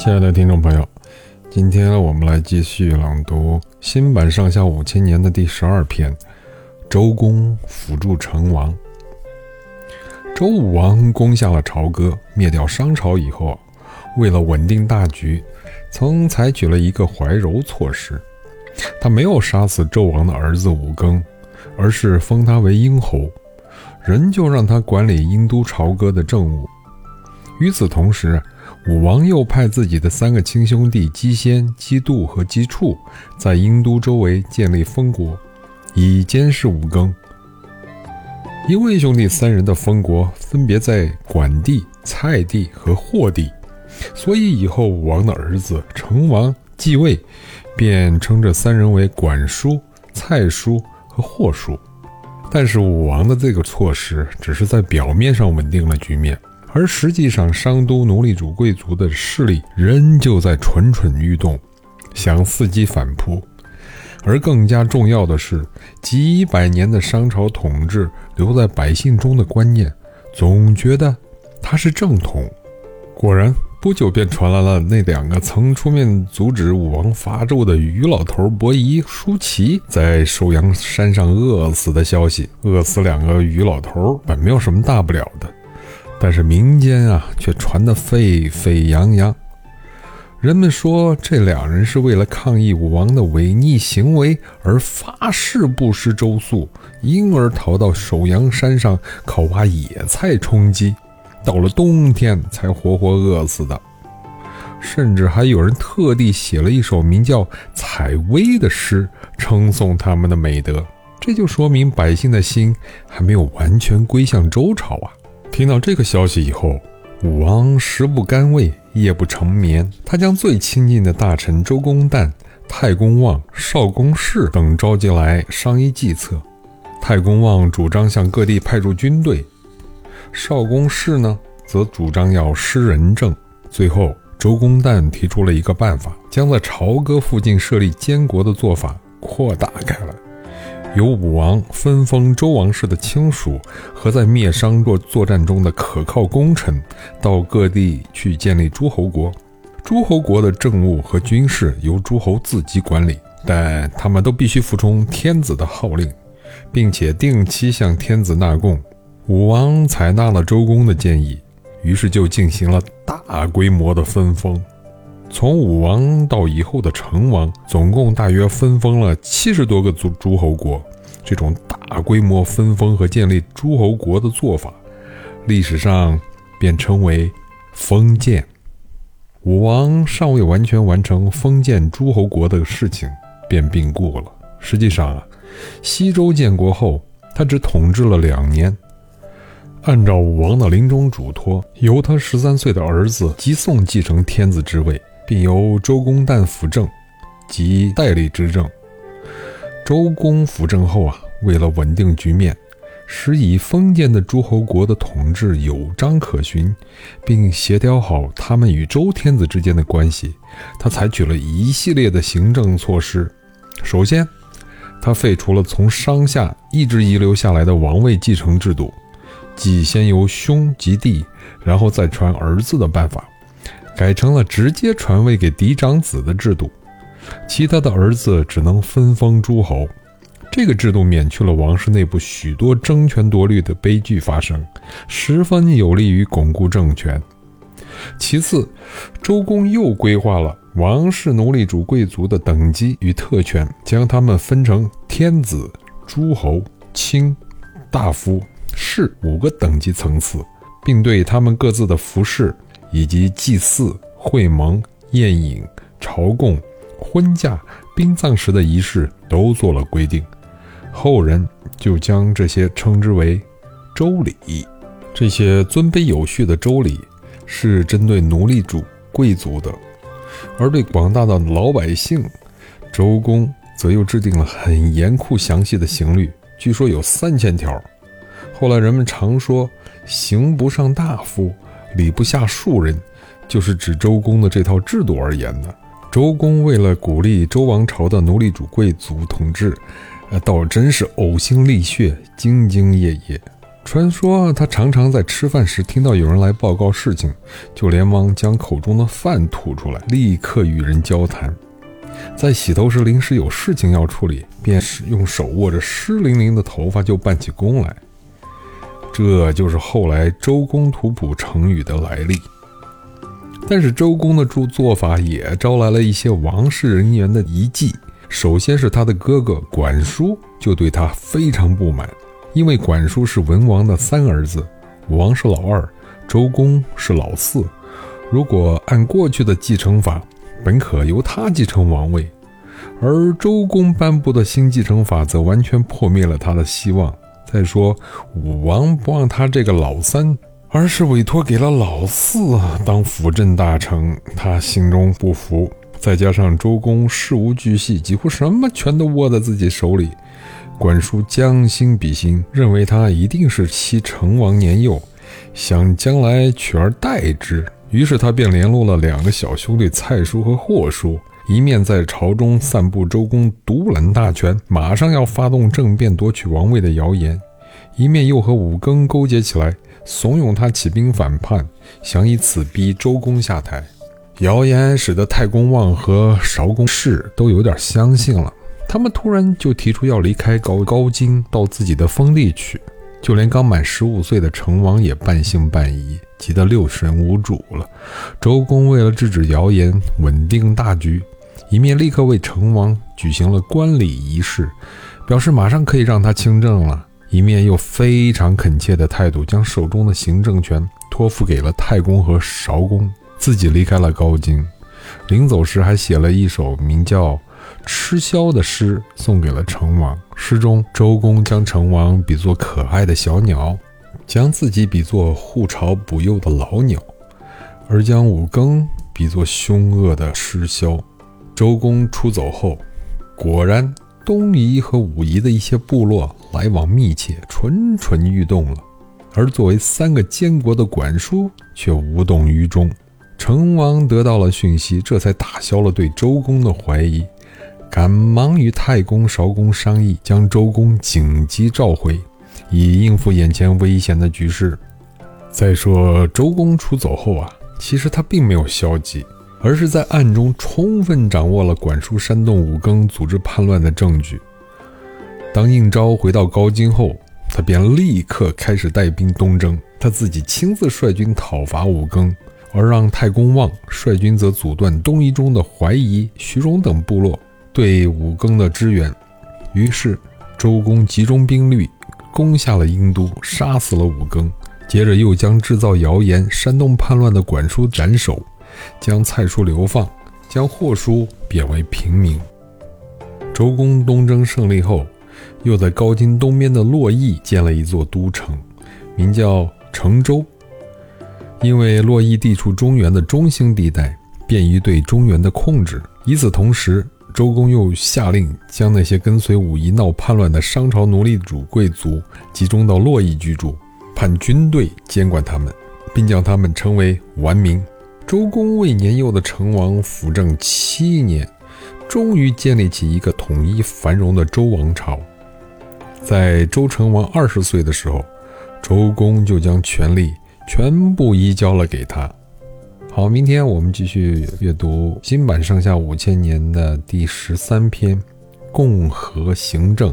亲爱的听众朋友，今天我们来继续朗读新版《上下五千年》的第十二篇《周公辅助成王》。周武王攻下了朝歌，灭掉商朝以后，为了稳定大局，曾采取了一个怀柔措施。他没有杀死纣王的儿子武庚，而是封他为殷侯，仍旧让他管理殷都朝歌的政务。与此同时，武王又派自己的三个亲兄弟姬先、姬度和姬处，在殷都周围建立封国，以监视武庚。因为兄弟三人的封国分别在管地、蔡地和霍地，所以以后武王的儿子成王继位，便称这三人为管叔、蔡叔和霍叔。但是武王的这个措施只是在表面上稳定了局面。而实际上，商都奴隶主贵族的势力仍旧在蠢蠢欲动，想伺机反扑。而更加重要的是，几百年的商朝统治留在百姓中的观念，总觉得他是正统。果然，不久便传来了那两个曾出面阻止武王伐纣的于老头伯夷、叔齐在寿阳山上饿死的消息。饿死两个于老头本没有什么大不了的。但是民间啊，却传得沸沸扬扬。人们说，这两人是为了抗议武王的违逆行为而发誓不食周粟，因而逃到首阳山上靠挖野菜充饥，到了冬天才活活饿死的。甚至还有人特地写了一首名叫《采薇》的诗，称颂他们的美德。这就说明百姓的心还没有完全归向周朝啊。听到这个消息以后，武王食不甘味，夜不成眠。他将最亲近的大臣周公旦、太公望、少公氏等召集来商议计策。太公望主张向各地派驻军队，少公氏呢则主张要施仁政。最后，周公旦提出了一个办法，将在朝歌附近设立监国的做法扩大开来。由武王分封周王室的亲属和在灭商作作战中的可靠功臣，到各地去建立诸侯国。诸侯国的政务和军事由诸侯自己管理，但他们都必须服从天子的号令，并且定期向天子纳贡。武王采纳了周公的建议，于是就进行了大规模的分封。从武王到以后的成王，总共大约分封了七十多个诸诸侯国。这种大规模分封和建立诸侯国的做法，历史上便称为封建。武王尚未完全完成封建诸侯国的事情，便病故了。实际上啊，西周建国后，他只统治了两年。按照武王的临终嘱托，由他十三岁的儿子姬诵继承天子之位。并由周公旦辅政，即代理执政。周公辅政后啊，为了稳定局面，使以封建的诸侯国的统治有章可循，并协调好他们与周天子之间的关系，他采取了一系列的行政措施。首先，他废除了从商夏一直遗留下来的王位继承制度，即先由兄及弟，然后再传儿子的办法。改成了直接传位给嫡长子的制度，其他的儿子只能分封诸侯。这个制度免去了王室内部许多争权夺利的悲剧发生，十分有利于巩固政权。其次，周公又规划了王室奴隶主贵族的等级与特权，将他们分成天子、诸侯、卿、大夫、士五个等级层次，并对他们各自的服饰。以及祭祀、会盟、宴饮、朝贡、婚嫁、殡葬时的仪式都做了规定，后人就将这些称之为周礼。这些尊卑有序的周礼是针对奴隶主、贵族的，而对广大的老百姓，周公则又制定了很严酷详细的刑律，据说有三千条。后来人们常说“刑不上大夫”。礼不下庶人，就是指周公的这套制度而言的。周公为了鼓励周王朝的奴隶主贵族统治，呃，倒真是呕心沥血、兢兢业业。传说他常常在吃饭时听到有人来报告事情，就连忙将口中的饭吐出来，立刻与人交谈。在洗头时临时有事情要处理，便是用手握着湿淋淋的头发就办起工来。这就是后来周公吐哺成语的来历。但是周公的做做法也招来了一些王室人员的疑忌。首先是他的哥哥管叔就对他非常不满，因为管叔是文王的三儿子，武王是老二，周公是老四。如果按过去的继承法，本可由他继承王位，而周公颁布的新继承法则完全破灭了他的希望。再说，武王不让他这个老三，而是委托给了老四当辅政大臣，他心中不服。再加上周公事无巨细，几乎什么全都握在自己手里，管叔将心比心，认为他一定是欺成王年幼，想将来取而代之。于是他便联络了两个小兄弟蔡叔和霍叔。一面在朝中散布周公独揽大权，马上要发动政变夺取王位的谣言，一面又和武庚勾结起来，怂恿他起兵反叛，想以此逼周公下台。谣言使得太公望和韶公氏都有点相信了，他们突然就提出要离开高高京，到自己的封地去。就连刚满十五岁的成王也半信半疑，急得六神无主了。周公为了制止谣言，稳定大局。一面立刻为成王举行了冠礼仪式，表示马上可以让他亲政了；一面又非常恳切的态度，将手中的行政权托付给了太公和韶公，自己离开了高京。临走时还写了一首名叫《吃枭》的诗，送给了成王。诗中，周公将成王比作可爱的小鸟，将自己比作护巢哺幼的老鸟，而将武庚比作凶恶的吃枭。周公出走后，果然东夷和武夷的一些部落来往密切，蠢蠢欲动了。而作为三个监国的管叔却无动于衷。成王得到了讯息，这才打消了对周公的怀疑，赶忙与太公、韶公商议，将周公紧急召回，以应付眼前危险的局势。再说周公出走后啊，其实他并没有消极。而是在暗中充分掌握了管叔煽动武庚组织叛乱的证据。当应召回到高京后，他便立刻开始带兵东征，他自己亲自率军讨伐武庚，而让太公望率军则阻断东夷中的怀疑、徐荣等部落对武庚的支援。于是周公集中兵力攻下了殷都，杀死了武庚，接着又将制造谣言、煽动叛乱的管叔斩首。将蔡叔流放，将霍叔贬为平民。周公东征胜利后，又在高京东边的洛邑建了一座都城，名叫成周。因为洛邑地处中原的中心地带，便于对中原的控制。与此同时，周公又下令将那些跟随武夷闹叛乱的商朝奴隶主贵族集中到洛邑居住，派军队监管他们，并将他们称为完民。周公为年幼的成王辅政七年，终于建立起一个统一繁荣的周王朝。在周成王二十岁的时候，周公就将权力全部移交了给他。好，明天我们继续阅读新版上下五千年的第十三篇《共和行政》。